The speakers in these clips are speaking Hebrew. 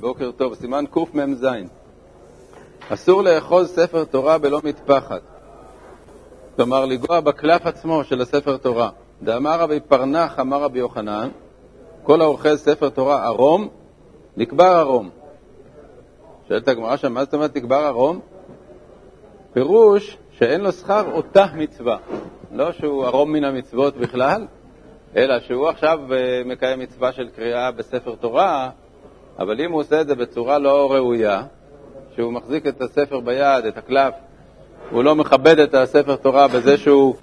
בוקר טוב, סימן קמ"ז. אסור לאחוז ספר תורה בלא מטפחת. כלומר, לנגוע בקלף עצמו של הספר תורה. דאמר רבי פרנח, אמר רבי יוחנן, כל האוחז ספר תורה ערום, נקבר ערום. שואלת הגמרא שם, מה זאת אומרת נקבר ערום? פירוש שאין לו שכר אותה מצווה. לא שהוא ערום מן המצוות בכלל, אלא שהוא עכשיו אה, מקיים מצווה של קריאה בספר תורה, אבל אם הוא עושה את זה בצורה לא ראויה, שהוא מחזיק את הספר ביד, את הקלף, הוא לא מכבד את הספר תורה בזה שהוא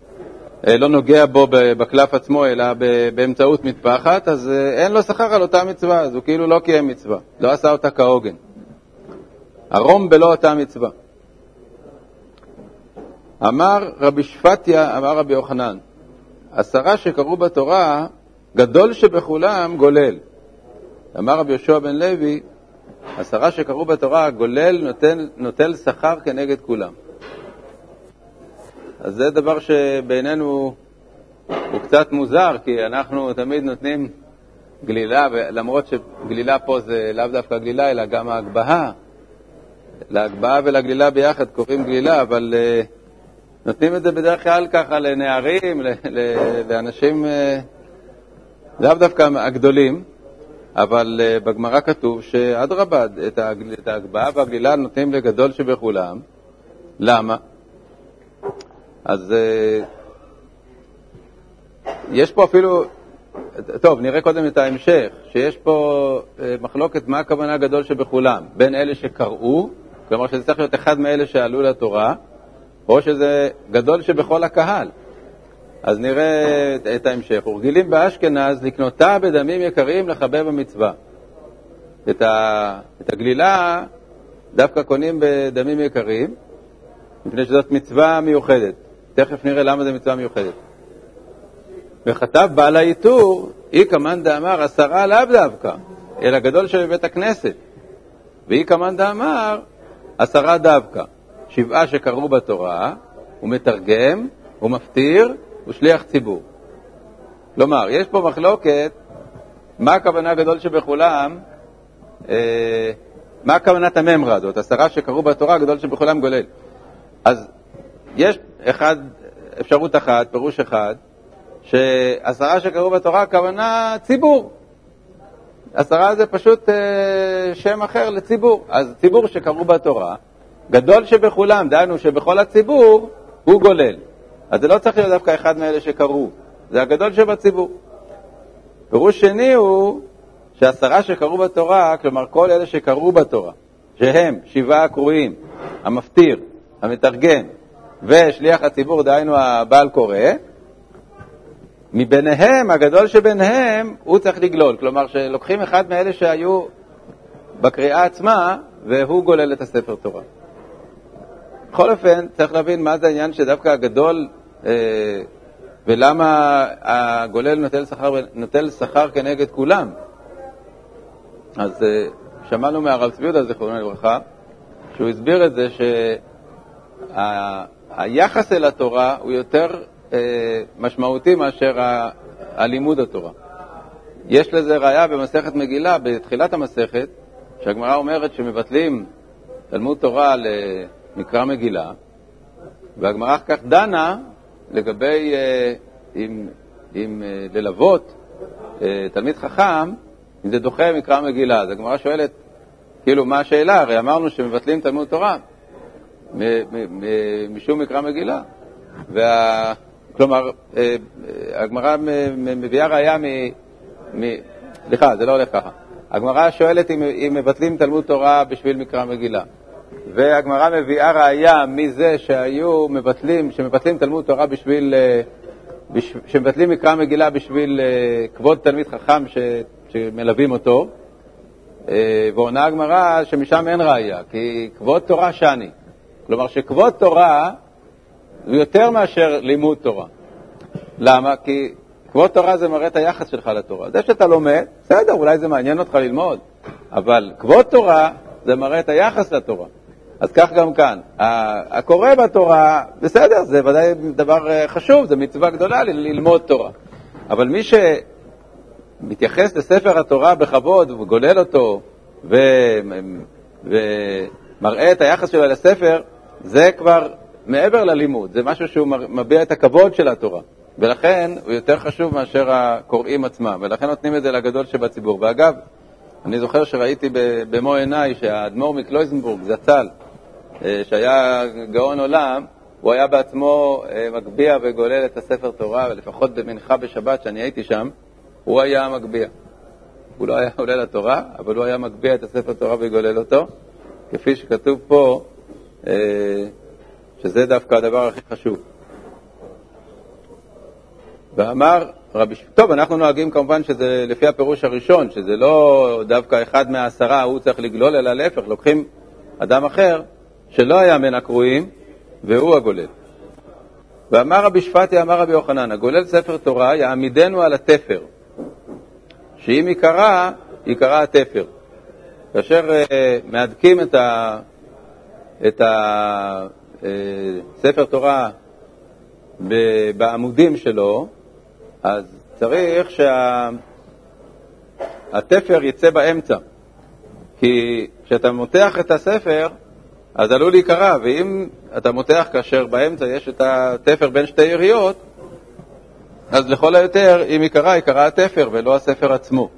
אה, לא נוגע בו בקלף עצמו, אלא באמצעות מטפחת, אז אה, אין לו שכר על אותה מצווה, אז הוא כאילו לא קיים מצווה, לא עשה אותה כהוגן. ערום בלא אותה מצווה. אמר רבי שפטיה, אמר רבי יוחנן, עשרה שקראו בתורה, גדול שבכולם גולל. אמר רבי יהושע בן לוי, עשרה שקראו בתורה, גולל נוטל, נוטל שכר כנגד כולם. אז זה דבר שבעינינו הוא קצת מוזר, כי אנחנו תמיד נותנים גלילה, למרות שגלילה פה זה לאו דווקא גלילה, אלא גם ההגבהה. להגבהה ולגלילה ביחד קוראים גלילה, אבל uh, נותנים את זה בדרך כלל ככה לנערים, לאנשים אה, לאו דווקא הגדולים, אבל אה, בגמרא כתוב שאדרבה, את ההגבהה והגלילה נותנים לגדול שבכולם. למה? אז אה, יש פה אפילו, טוב, נראה קודם את ההמשך, שיש פה מחלוקת מה הכוונה גדול שבכולם, בין אלה שקראו, כלומר שזה צריך להיות אחד מאלה שעלו לתורה, או שזה גדול שבכל הקהל. אז נראה את ההמשך. ורגילים באשכנז לקנותה בדמים יקרים לחבב המצווה. את, ה, את הגלילה דווקא קונים בדמים יקרים, מפני שזאת מצווה מיוחדת. תכף נראה למה זו מצווה מיוחדת. וכתב בעל העיטור, אי כמאן דאמר עשרה לאו דווקא, אלא גדול שבבית הכנסת. ואי כמאן דאמר עשרה דווקא. שבעה שקראו בתורה, הוא מתרגם, הוא מפטיר, הוא שליח ציבור. כלומר, יש פה מחלוקת מה הכוונה הגדול שבכולם, אה, מה הכוונת הממרה הזאת, עשרה שקראו בתורה, הגדול שבכולם גולל. אז יש אחד, אפשרות אחת, פירוש אחד, שעשרה שקראו בתורה, הכוונה ציבור. עשרה זה פשוט אה, שם אחר לציבור. אז ציבור שקראו בתורה, גדול שבכולם, דהיינו שבכל הציבור, הוא גולל. אז זה לא צריך להיות דווקא אחד מאלה שקראו, זה הגדול שבציבור. פירוש שני הוא שעשרה שקראו בתורה, כלומר כל אלה שקראו בתורה, שהם שבעה הקרואים, המפטיר, המתרגם ושליח הציבור, דהיינו הבעל קורא, מביניהם, הגדול שביניהם, הוא צריך לגלול. כלומר, שלוקחים אחד מאלה שהיו בקריאה עצמה, והוא גולל את הספר תורה. בכל אופן, צריך להבין מה זה העניין שדווקא הגדול, ולמה הגולל נוטל שכר, נוטל שכר כנגד כולם. אז אה, שמענו מהרב צבי יהודה, זיכרונו לברכה, שהוא הסביר את זה שהיחס שה, אל התורה הוא יותר אה, משמעותי מאשר הלימוד התורה. יש לזה ראיה במסכת מגילה, בתחילת המסכת, שהגמרא אומרת שמבטלים תלמוד תורה מקרא מגילה, והגמרא כך דנה לגבי אה, אם, אם אה, ללוות אה, תלמיד חכם, אם זה דוחה מקרא מגילה. אז הגמרא שואלת, כאילו, מה השאלה? הרי אמרנו שמבטלים תלמוד תורה משום מקרא מגילה. וה... כלומר, הגמרא מביאה ראיה מ... מ... סליחה, זה לא הולך ככה. הגמרא שואלת אם, אם מבטלים תלמוד תורה בשביל מקרא מגילה. והגמרא מביאה ראיה מזה שהיו מבטלים, שמבטלים תלמוד תורה בשביל, אה, בש, שמבטלים מקרא מגילה בשביל אה, כבוד תלמיד חכם ש, שמלווים אותו, אה, ועונה הגמרא שמשם אין ראיה, כי כבוד תורה שני. כלומר שכבוד תורה הוא יותר מאשר לימוד תורה. למה? כי כבוד תורה זה מראה את היחס שלך לתורה. זה שאתה לומד, בסדר, אולי זה מעניין אותך ללמוד, אבל כבוד תורה זה מראה את היחס לתורה. אז כך גם כאן. הקורא בתורה, בסדר, זה ודאי דבר אה, חשוב, זו מצווה גדולה ללמוד תורה. אבל מי שמתייחס לספר התורה בכבוד וגולל אותו ומראה את היחס שלו לספר, זה כבר מעבר ללימוד, זה משהו שהוא מביע את הכבוד של התורה. ולכן הוא יותר חשוב מאשר הקוראים עצמם, ולכן נותנים את זה לגדול שבציבור. ואגב, אני זוכר שראיתי במו עיניי שהאדמו"ר מקלויזנבורג, זצ"ל, שהיה גאון עולם, הוא היה בעצמו אה, מגביה וגולל את הספר תורה, ולפחות במנחה בשבת, שאני הייתי שם, הוא היה מגביה. הוא לא היה עולה לתורה, אבל הוא היה מגביה את הספר תורה וגולל אותו, כפי שכתוב פה, אה, שזה דווקא הדבר הכי חשוב. ואמר רבי... טוב, אנחנו נוהגים כמובן שזה לפי הפירוש הראשון, שזה לא דווקא אחד מהעשרה הוא צריך לגלול, אלא להפך, לוקחים אדם אחר שלא היה מן הקרואים, והוא הגולל. ואמר רבי שפטי, אמר רבי יוחנן, הגולל ספר תורה יעמידנו על התפר, שאם ייקרא, ייקרא התפר. כאשר uh, מהדקים את, הספר אה, תורה בעמודים שלו, אז צריך שהתפר שה... יצא באמצע. כי כשאתה מותח את הספר, אז עלול להיקרע, ואם אתה מותח כאשר באמצע יש את התפר בין שתי יריות, אז לכל היותר, אם ייקרע, ייקרע התפר ולא הספר עצמו.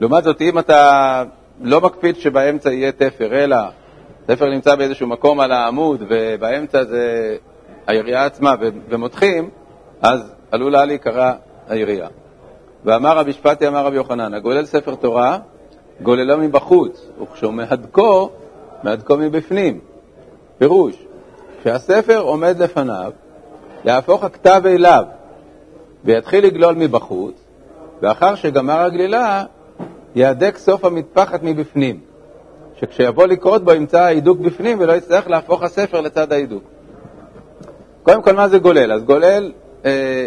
לעומת זאת, אם אתה לא מקפיד שבאמצע יהיה תפר, אלא תפר נמצא באיזשהו מקום על העמוד ובאמצע זה הירייה עצמה ומותחים, אז עלולה להיקרע הירייה. ואמר רבי שפטי, אמר רבי יוחנן, הגולל ספר תורה, גוללו מבחוץ, וכשהוא מהדקו, מהדקו מבפנים. פירוש, כשהספר עומד לפניו, יהפוך הכתב אליו ויתחיל לגלול מבחוץ, ואחר שגמר הגלילה, יהדק סוף המטפחת מבפנים, שכשיבוא לקרות בו ימצא ההידוק בפנים ולא יצטרך להפוך הספר לצד ההידוק. קודם כל, מה זה גולל? אז גולל, אה,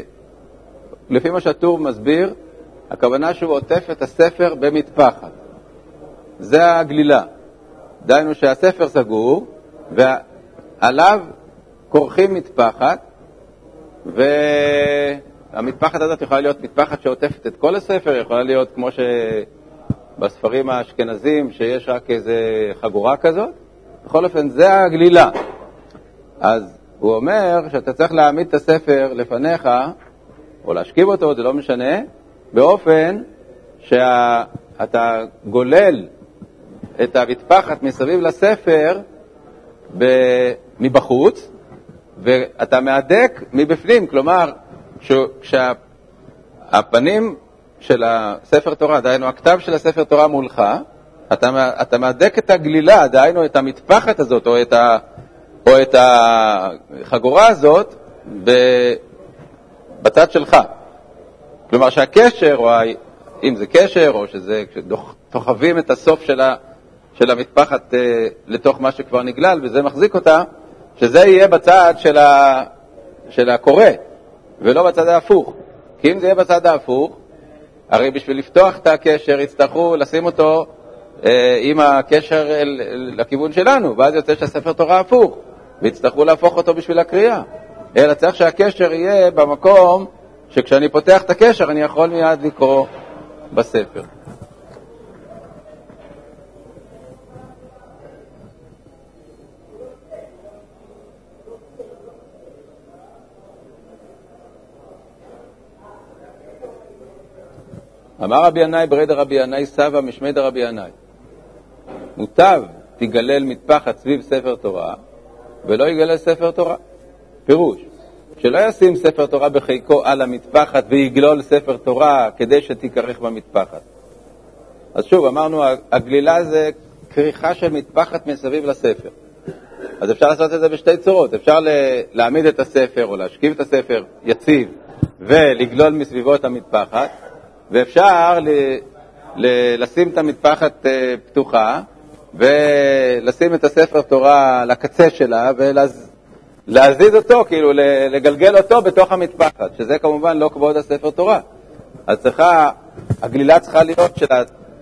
לפי מה שהטור מסביר, הכוונה שהוא עוטף את הספר במטפחת. זה הגלילה. דהיינו שהספר סגור, ועליו כורכים מטפחת, והמטפחת הזאת יכולה להיות מטפחת שעוטפת את כל הספר, יכולה להיות כמו שבספרים האשכנזים, שיש רק איזו חגורה כזאת. בכל אופן, זה הגלילה. אז הוא אומר שאתה צריך להעמיד את הספר לפניך, או להשכיב אותו, זה לא משנה, באופן שאתה גולל את המטפחת מסביב לספר מבחוץ, ואתה מהדק מבפנים, כלומר, כשהפנים של הספר תורה, דהיינו הכתב של הספר תורה מולך, אתה, אתה מהדק את הגלילה, דהיינו את המטפחת הזאת, או את, ה, או את החגורה הזאת, ב, בצד שלך. כלומר שהקשר, או ה, אם זה קשר, או שזה, כשדוחבים את הסוף של, ה, של המטפחת אה, לתוך מה שכבר נגלל, וזה מחזיק אותה, שזה יהיה בצד של, ה, של הקורא, ולא בצד ההפוך. כי אם זה יהיה בצד ההפוך, הרי בשביל לפתוח את הקשר יצטרכו לשים אותו אה, עם הקשר אל, אל, לכיוון שלנו, ואז יוצא שהספר תורה הפוך, ויצטרכו להפוך אותו בשביל הקריאה. אלא צריך שהקשר יהיה במקום שכשאני פותח את הקשר אני יכול מיד לקרוא בספר. אמר רבי ינאי ברד רבי ינאי סבא משמד רבי ינאי מוטב תגלל מטפחת סביב ספר תורה ולא יגלל ספר תורה. פירוש, שלא ישים ספר תורה בחיקו על המטפחת ויגלול ספר תורה כדי שתיכרך במטפחת. אז שוב, אמרנו, הגלילה זה כריכה של מטפחת מסביב לספר. אז אפשר לעשות את זה בשתי צורות. אפשר להעמיד את הספר או להשכיב את הספר יציב ולגלול מסביבו את המטפחת, ואפשר ל, ל, לשים את המטפחת אה, פתוחה ולשים את הספר תורה לקצה שלה ולהזיז אותו, כאילו לגלגל אותו בתוך המטפחת, שזה כמובן לא כבוד הספר תורה. אז צריכה, הגלילה צריכה להיות של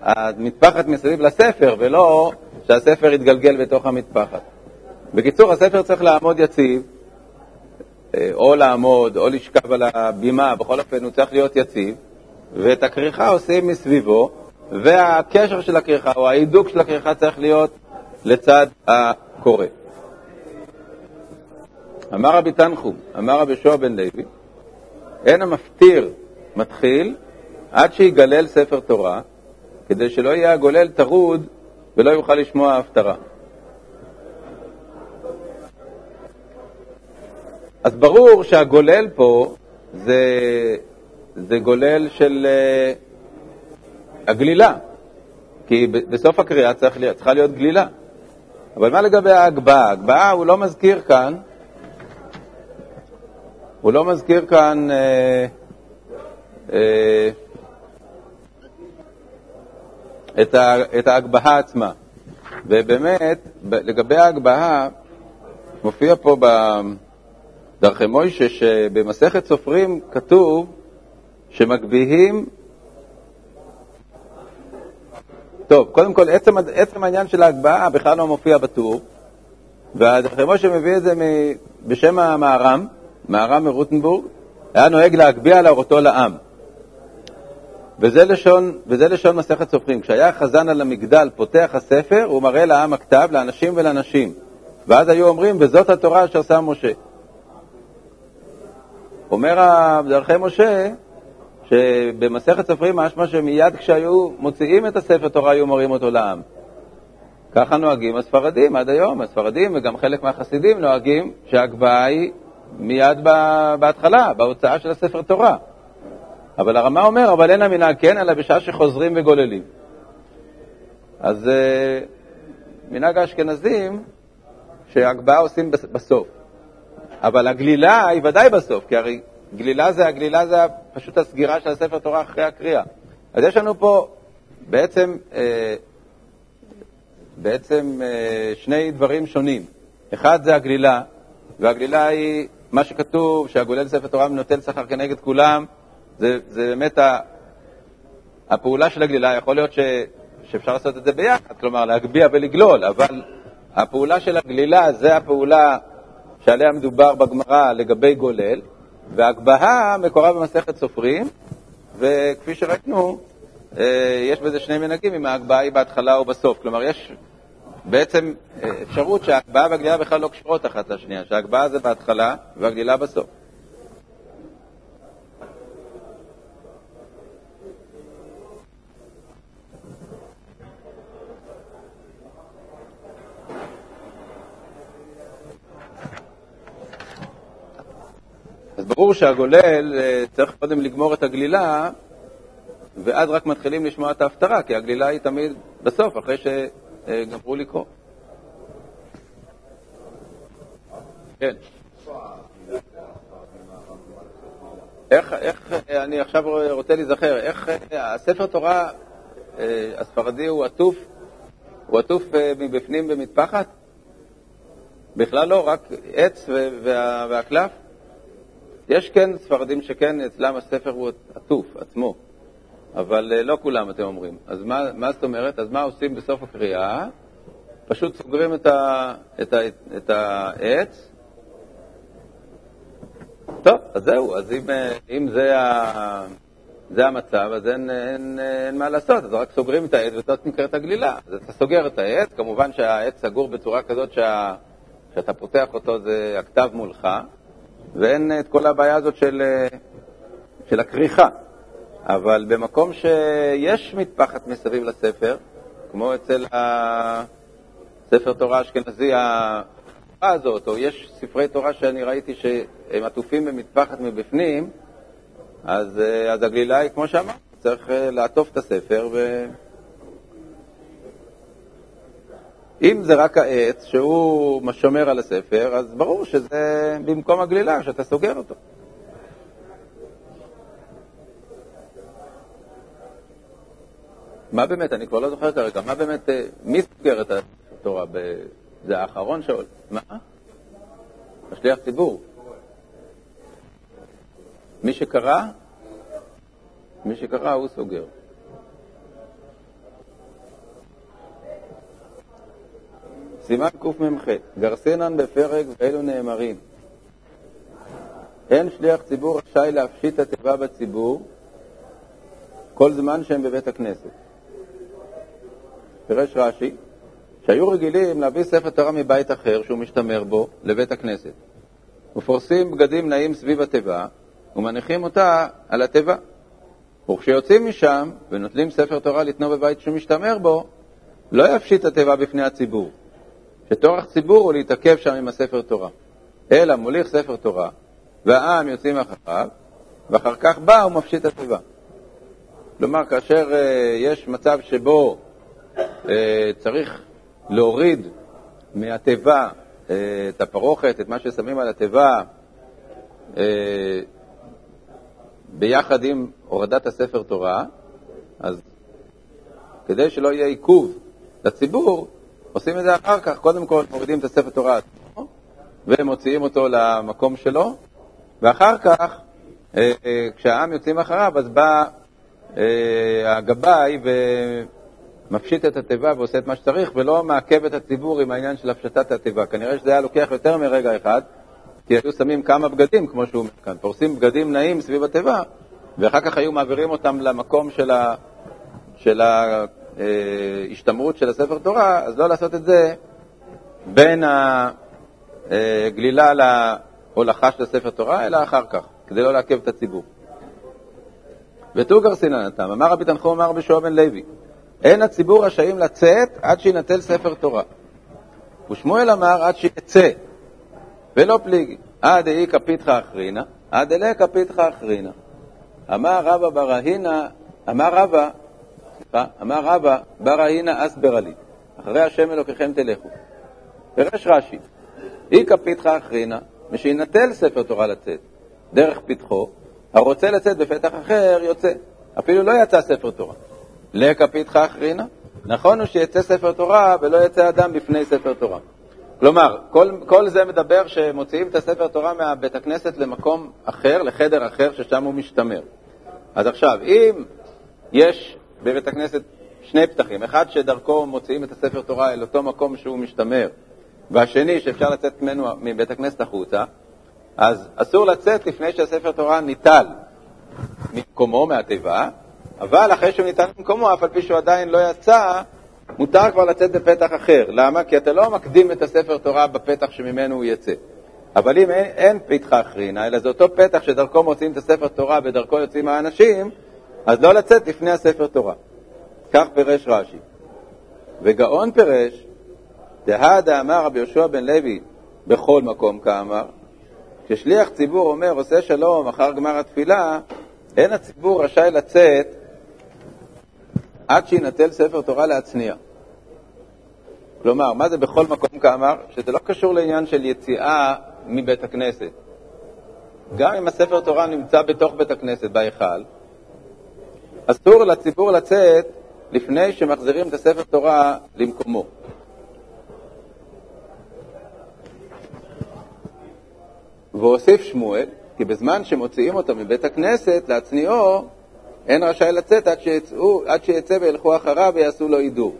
המטפחת מסביב לספר, ולא שהספר יתגלגל בתוך המטפחת. בקיצור, הספר צריך לעמוד יציב, אה, או לעמוד, או לשכב על הבימה, בכל אופן הוא צריך להיות יציב, ואת הכריכה עושים מסביבו, והקשר של הכריכה, או ההידוק של הכריכה צריך להיות לצד הקורא. אמר רבי תנחום, אמר רבי שועה בן לוי, אין המפטיר מתחיל עד שיגלל ספר תורה, כדי שלא יהיה הגולל טרוד ולא יוכל לשמוע ההפטרה. אז ברור שהגולל פה זה, זה גולל של uh, הגלילה, כי בסוף הקריאה צריך, צריכה להיות גלילה. אבל מה לגבי ההגבהה? ההגבהה הוא לא מזכיר כאן, הוא לא מזכיר כאן אה, אה, את ההגבהה עצמה. ובאמת, לגבי ההגבהה, מופיע פה בדרכי מוישה שבמסכת סופרים כתוב שמגביהים טוב, קודם כל, עצם, עצם העניין של ההגבהה בכלל לא מופיע בטור, משה מביא את זה בשם המהר"ם, מהר"ם מרוטנבורג, היה נוהג להגביה להוראתו לעם. וזה לשון, וזה לשון מסכת סופרים. כשהיה החזן על המגדל פותח הספר, הוא מראה לעם הכתב, לאנשים ולנשים. ואז היו אומרים, וזאת התורה אשר שם משה. אומר דרכי משה, שבמסכת סופרים משמע שמיד כשהיו מוציאים את הספר תורה היו מראים אותו לעם. ככה נוהגים הספרדים עד היום. הספרדים וגם חלק מהחסידים נוהגים שההגבהה היא מיד בהתחלה, בהוצאה של הספר תורה. אבל הרמה אומר, אבל אין המנהג כן, אלא בשעה שחוזרים וגוללים. אז uh, מנהג האשכנזים, שהגבהה עושים בסוף. אבל הגלילה היא ודאי בסוף, כי הרי גלילה זה, הגלילה זה פשוט הסגירה של הספר תורה אחרי הקריאה. אז יש לנו פה בעצם, אה, בעצם אה, שני דברים שונים. אחד זה הגלילה, והגלילה היא מה שכתוב, שהגולל ספר תורה ונותן שכר כנגד כולם, זה, זה באמת ה, הפעולה של הגלילה. יכול להיות ש, שאפשר לעשות את זה ביחד, כלומר להגביה ולגלול, אבל הפעולה של הגלילה זה הפעולה שעליה מדובר בגמרא לגבי גולל, והגבהה מקורה במסכת סופרים, וכפי שראינו, אה, יש בזה שני מנהגים, אם ההגבהה היא בהתחלה או בסוף. כלומר, יש בעצם אה, אפשרות שההגבהה והגלילה בכלל לא קשורות אחת לשנייה, שההגבהה זה בהתחלה והגלילה בסוף. ברור שהגולל אה, צריך קודם לגמור את הגלילה, ואז רק מתחילים לשמוע את ההפטרה, כי הגלילה היא תמיד בסוף, אחרי שגמרו לקרוא. כן. איך, איך, אני עכשיו רוצה להיזכר, איך הספר תורה אה, הספרדי הוא עטוף, הוא עטוף אה, מבפנים במטפחת? בכלל לא, רק עץ והקלף? יש כן ספרדים שכן, אצלם הספר הוא עטוף עצמו, אבל אה, לא כולם, אתם אומרים. אז מה, מה זאת אומרת? אז מה עושים בסוף הקריאה? פשוט סוגרים את, ה, את, ה, את העץ. טוב, אז זהו, אז אם, אה, אם זה, ה, זה המצב, אז אין, אין, אין, מה לעשות, אז רק סוגרים את העץ וזאת נקראת הגלילה. אז אתה סוגר את העץ, כמובן שהעץ סגור בצורה כזאת שה, שאתה פותח אותו, זה הכתב מולך, ואין את כל הבעיה הזאת של, של הכריכה. אבל במקום שיש מטפחת מסביב לספר, כמו אצל הספר תורה האשכנזי הזאת, או יש ספרי תורה שאני ראיתי שהם עטופים במטפחת מבפנים, אז, אז הגלילה היא כמו שאמרת, צריך לעטוף את הספר ו... אם זה רק העץ שהוא שומר על הספר, אז ברור שזה במקום הגלילה, שאתה סוגר אותו. מה באמת, אני כבר לא זוכר כרגע, מה באמת, אה, מי סוגר את התורה? זה האחרון שעול. מה? השליח ציבור. מי שקרא, מי שקרא הוא סוגר. סימן קמ"ח, גרסנן בפרק ואלו נאמרים. אין שליח ציבור רשאי להפשיט התיבה בציבור כל זמן שהם בבית הכנסת. פירש רש"י, שהיו רגילים להביא ספר תורה מבית אחר שהוא משתמר בו לבית הכנסת, ופורסים בגדים נעים סביב התיבה ומניחים אותה על התיבה. וכשיוצאים משם ונוטלים ספר תורה לתנו בבית שהוא משתמר בו, לא יפשיט התיבה בפני הציבור, שטורח ציבור הוא להתעכב שם עם הספר תורה, אלא מוליך ספר תורה, והעם יוצאים אחריו, ואחר כך בא ומפשיט התיבה. כלומר, כאשר uh, יש מצב שבו uh, צריך להוריד מהתיבה uh, את הפרוכת, את מה ששמים על התיבה, uh, ביחד עם הורדת הספר תורה, אז כדי שלא יהיה עיכוב לציבור, עושים את זה אחר כך. קודם כל מורידים את הספר תורה עצמו ומוציאים אותו למקום שלו, ואחר כך, אה, אה, כשהעם יוצאים אחריו, אז בא אה, הגבאי ומפשיט את התיבה ועושה את מה שצריך, ולא מעכב את הציבור עם העניין של הפשטת התיבה. כנראה שזה היה לוקח יותר מרגע אחד, כי היו שמים כמה בגדים, כמו שהוא אומר כאן, פורסים בגדים נעים סביב התיבה, ואחר כך היו מעבירים אותם למקום של, ה, של ההשתמרות של הספר תורה, אז לא לעשות את זה בין הגלילה להולכה של הספר תורה, אלא אחר כך, כדי לא לעכב את הציבור. ותוגר סיננתם, אמר רבי תנחום אמר רבי שועה בן לוי, אין הציבור רשאים לצאת עד שינטל ספר תורה. ושמואל אמר עד שיצא, ולא פליגי, עד אי כפיתך אחרינה, עד אלי כפיתך אחרינה. אמר רבא ברהינה, אמר רבא, סליחה, אמר רבא ברהינה אסברה לי, אחרי השם אלוקיכם תלכו. פירש רש"י, אי כפיתך אחרינה, משינטל ספר תורה לצאת, דרך פתחו, הרוצה לצאת בפתח אחר יוצא, אפילו לא יצא ספר תורה. לכפיתך אחרינה, נכון הוא שיצא ספר תורה ולא יצא אדם בפני ספר תורה. כלומר, כל, כל זה מדבר שמוציאים את הספר תורה מהבית הכנסת למקום אחר, לחדר אחר, ששם הוא משתמר. אז עכשיו, אם יש בבית הכנסת שני פתחים, אחד שדרכו מוציאים את הספר תורה אל אותו מקום שהוא משתמר, והשני שאפשר לצאת ממנו מבית הכנסת החוצה, אז אסור לצאת לפני שהספר תורה ניטל ממקומו, מהתיבה, אבל אחרי שהוא ניטל ממקומו, אף על פי שהוא עדיין לא יצא, מותר כבר לצאת בפתח אחר. למה? כי אתה לא מקדים את הספר תורה בפתח שממנו הוא יצא. אבל אם אין, אין פתחה אחרינה, אלא זה אותו פתח שדרכו מוציאים את הספר תורה ודרכו יוצאים האנשים, אז לא לצאת לפני הספר תורה. כך פירש רש"י. וגאון פירש, דהא דאמר רבי יהושע בן לוי בכל מקום כאמר, כששליח ציבור אומר עושה שלום אחר גמר התפילה, אין הציבור רשאי לצאת עד שינטל ספר תורה להצניע. כלומר, מה זה בכל מקום כאמר? שזה לא קשור לעניין של יציאה מבית הכנסת. גם אם הספר תורה נמצא בתוך בית הכנסת, בהיכל, אסור לציבור לצאת לפני שמחזירים את הספר תורה למקומו. והוסיף שמואל, כי בזמן שמוציאים אותו מבית הכנסת להצניעו, אין רשאי לצאת עד, שיצאו, עד שיצא וילכו אחריו ויעשו לו הידור.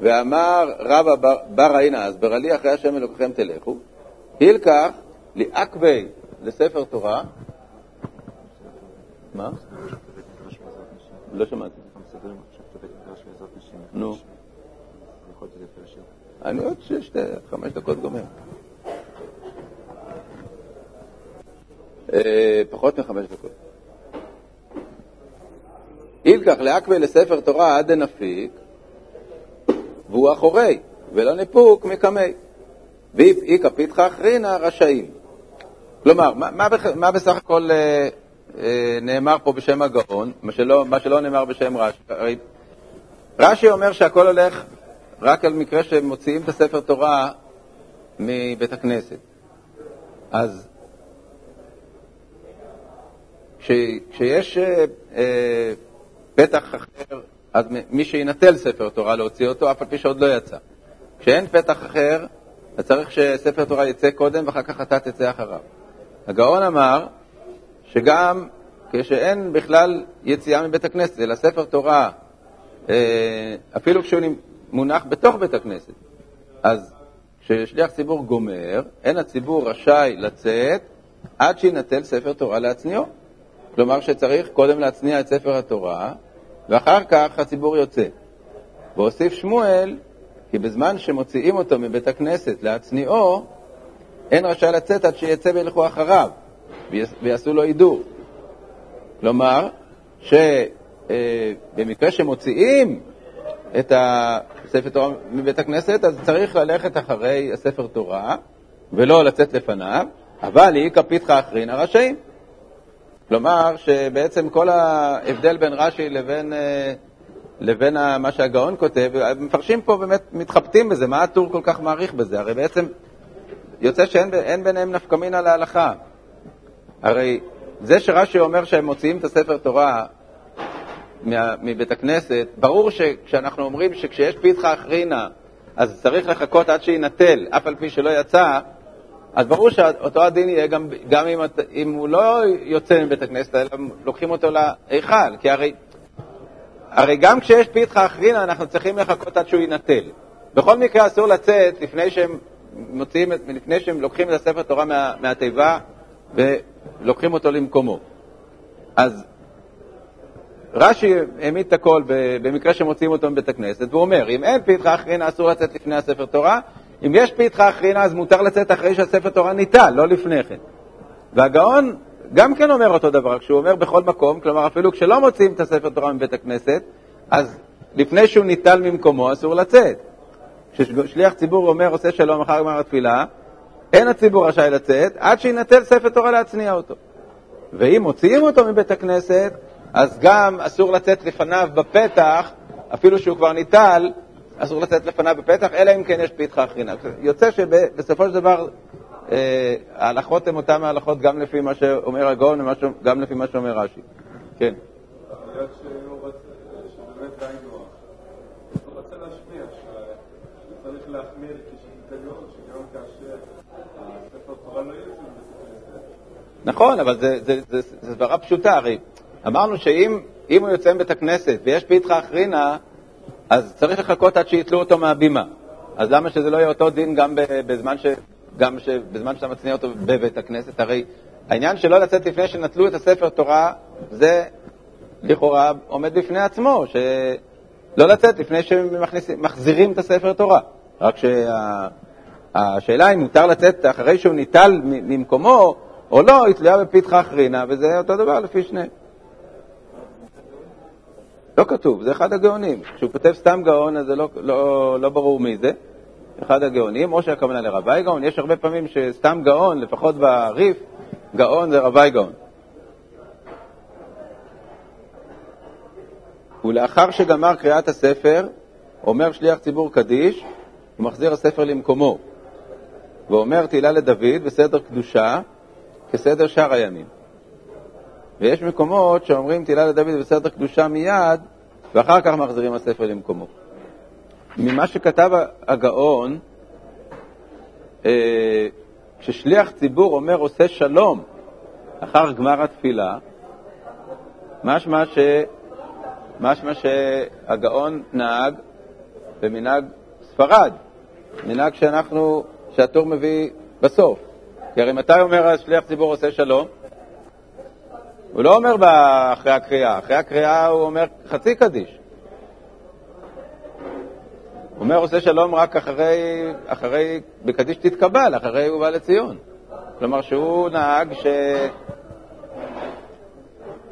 ואמר רבא בר, בר עינה, הסברה לי אחרי השם אלוקיכם תלכו, הילקח לעכבי לספר תורה. מה? לא שמעתי. נו. אני עוד שש, חמש דקות גומר. אה, פחות מחמש דקות. אילקח לעכבי לספר תורה עד דנפיק, והוא אחורי, ולא ניפוק מקמי. ואיכא פיתחא אחרינא רשאים. כלומר, מה, מה, מה בסך הכל אה, נאמר פה בשם הגאון, מה שלא, מה שלא נאמר בשם רש"י? רש"י אומר שהכל הולך רק על מקרה שמוציאים את הספר תורה מבית הכנסת. אז כשיש אה, אה, פתח אחר, אז מי שינטל ספר תורה להוציא אותו, אף על פי שעוד לא יצא. כשאין פתח אחר, אז צריך שספר תורה יצא קודם ואחר כך אתה תצא אחריו. הגאון אמר שגם כשאין בכלל יציאה מבית הכנסת, אלא ספר תורה, אה, אפילו כשהוא מונח בתוך בית הכנסת, אז כששליח ציבור גומר, אין הציבור רשאי לצאת עד שינטל ספר תורה להצניעו. כלומר שצריך קודם להצניע את ספר התורה, ואחר כך הציבור יוצא. והוסיף שמואל, כי בזמן שמוציאים אותו מבית הכנסת להצניעו, אין רשאי לצאת עד שיצא וילכו אחריו, ויעשו לו הידור. כלומר, שבמקרה אה, שמוציאים את הספר תורה מבית הכנסת, אז צריך ללכת אחרי הספר תורה ולא לצאת לפניו, אבל היא כפיתך אחרינא רשאים. כלומר, שבעצם כל ההבדל בין רש"י לבין, אה, לבין מה שהגאון כותב, המפרשים פה באמת מתחבטים בזה, מה הטור כל כך מעריך בזה? הרי בעצם יוצא שאין ביניהם נפקא מינה להלכה. הרי זה שרש"י אומר שהם מוציאים את הספר תורה מבית הכנסת, ברור שכשאנחנו אומרים שכשיש פיתחה אחרינה, אז צריך לחכות עד שיינטל, אף על פי שלא יצא, אז ברור שאותו הדין יהיה גם, גם אם, אם הוא לא יוצא מבית הכנסת, אלא לוקחים אותו להיכל, כי הרי, הרי גם כשיש פיתחה אחרינה, אנחנו צריכים לחכות עד שהוא יינטל. בכל מקרה אסור לצאת לפני שהם מוציאים, לפני שהם לוקחים את הספר תורה מה, מהתיבה ולוקחים אותו למקומו. אז רש"י העמיד את הכל במקרה שמוציאים אותו מבית הכנסת, והוא אומר, אם אין פיתחה אחרינה אסור לצאת לפני הספר תורה, אם יש פיתחה אחרינה אז מותר לצאת אחרי שהספר תורה ניטל, לא לפני כן. והגאון גם כן אומר אותו דבר, כשהוא אומר בכל מקום, כלומר אפילו כשלא מוציאים את הספר תורה מבית הכנסת, אז לפני שהוא ניטל ממקומו אסור לצאת. כששליח ציבור אומר עושה שלום אחר גמר התפילה, אין הציבור רשאי לצאת עד שינטל ספר תורה להצניע אותו. ואם מוציאים אותו מבית הכנסת, אז גם אסור לצאת לפניו בפתח, אפילו שהוא כבר ניטל, אסור לצאת לפניו בפתח, אלא אם כן יש פיתך אחרינה. יוצא שבסופו של דבר אה, ההלכות הן אותן ההלכות גם לפי מה שאומר הגאון וגם לפי מה שאומר רש"י. כן. נכון, אבל זו סברה פשוטה, הרי אמרנו שאם הוא יוצא מבית הכנסת ויש פיתך אחרינה, אז צריך לחכות עד שיתלו אותו מהבימה. אז למה שזה לא יהיה אותו דין גם בזמן, ש... גם ש... בזמן שאתה מצניע אותו בבית הכנסת? הרי העניין שלא לצאת לפני שנטלו את הספר תורה, זה לכאורה עומד בפני עצמו, שלא לצאת לפני שמחזירים את הספר תורה. רק שהשאלה שה... אם מותר לצאת אחרי שהוא ניטל ממקומו או לא, היא תלויה בפתחה אחרינה, וזה אותו דבר לפי שניהם. לא כתוב, זה אחד הגאונים. כשהוא כותב סתם גאון, אז זה לא, לא, לא ברור מי זה. אחד הגאונים, או שהכוונה לרבי גאון, יש הרבה פעמים שסתם גאון, לפחות בריף, גאון זה רבי גאון. ולאחר שגמר קריאת הספר, אומר שליח ציבור קדיש, הוא מחזיר הספר למקומו, ואומר תהילה לדוד בסדר קדושה, כסדר שאר הימים. ויש מקומות שאומרים תהילה לדוד בסדר קדושה מיד, ואחר כך מחזירים הספר למקומו. ממה שכתב הגאון, אה, כששליח ציבור אומר עושה שלום אחר גמר התפילה, משמע, ש... משמע שהגאון נהג במנהג ספרד, מנהג שאנחנו, שהטור מביא בסוף. כי הרי מתי אומר השליח ציבור עושה שלום? הוא לא אומר אחרי הקריאה, אחרי הקריאה הוא אומר חצי קדיש. הוא אומר עושה שלום רק אחרי, אחרי בקדיש תתקבל, אחרי הוא בא לציון. כלומר שהוא נהג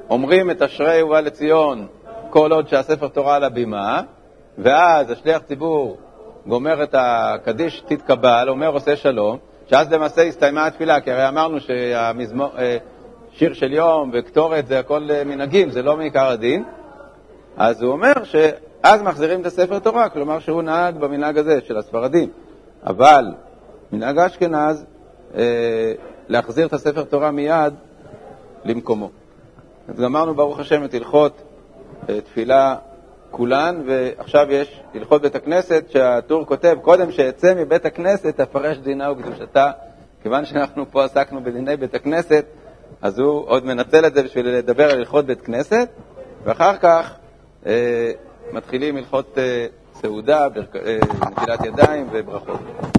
שאומרים את אשרי ובא לציון כל עוד שהספר תורה על הבימה, ואז השליח ציבור גומר את הקדיש תתקבל, אומר עושה שלום, שאז למעשה הסתיימה התפילה, כי הרי אמרנו ששיר של יום וקטורת זה הכל מנהגים, זה לא מעיקר הדין. אז הוא אומר שאז מחזירים את הספר תורה, כלומר שהוא נהג במנהג הזה של הספרדים. אבל מנהג אשכנז, אה, להחזיר את הספר תורה מיד למקומו. אז גמרנו, ברוך השם, את הלכות אה, תפילה כולן, ועכשיו יש הלכות בית הכנסת שהטור כותב, קודם שאצא מבית הכנסת אפרש דינה וקדושתה. כיוון שאנחנו פה עסקנו בדיני בית הכנסת, אז הוא עוד מנצל את זה בשביל לדבר על הלכות בית כנסת, ואחר כך אה, מתחילים הלכות אה, סעודה, אה, נטילת ידיים וברכות.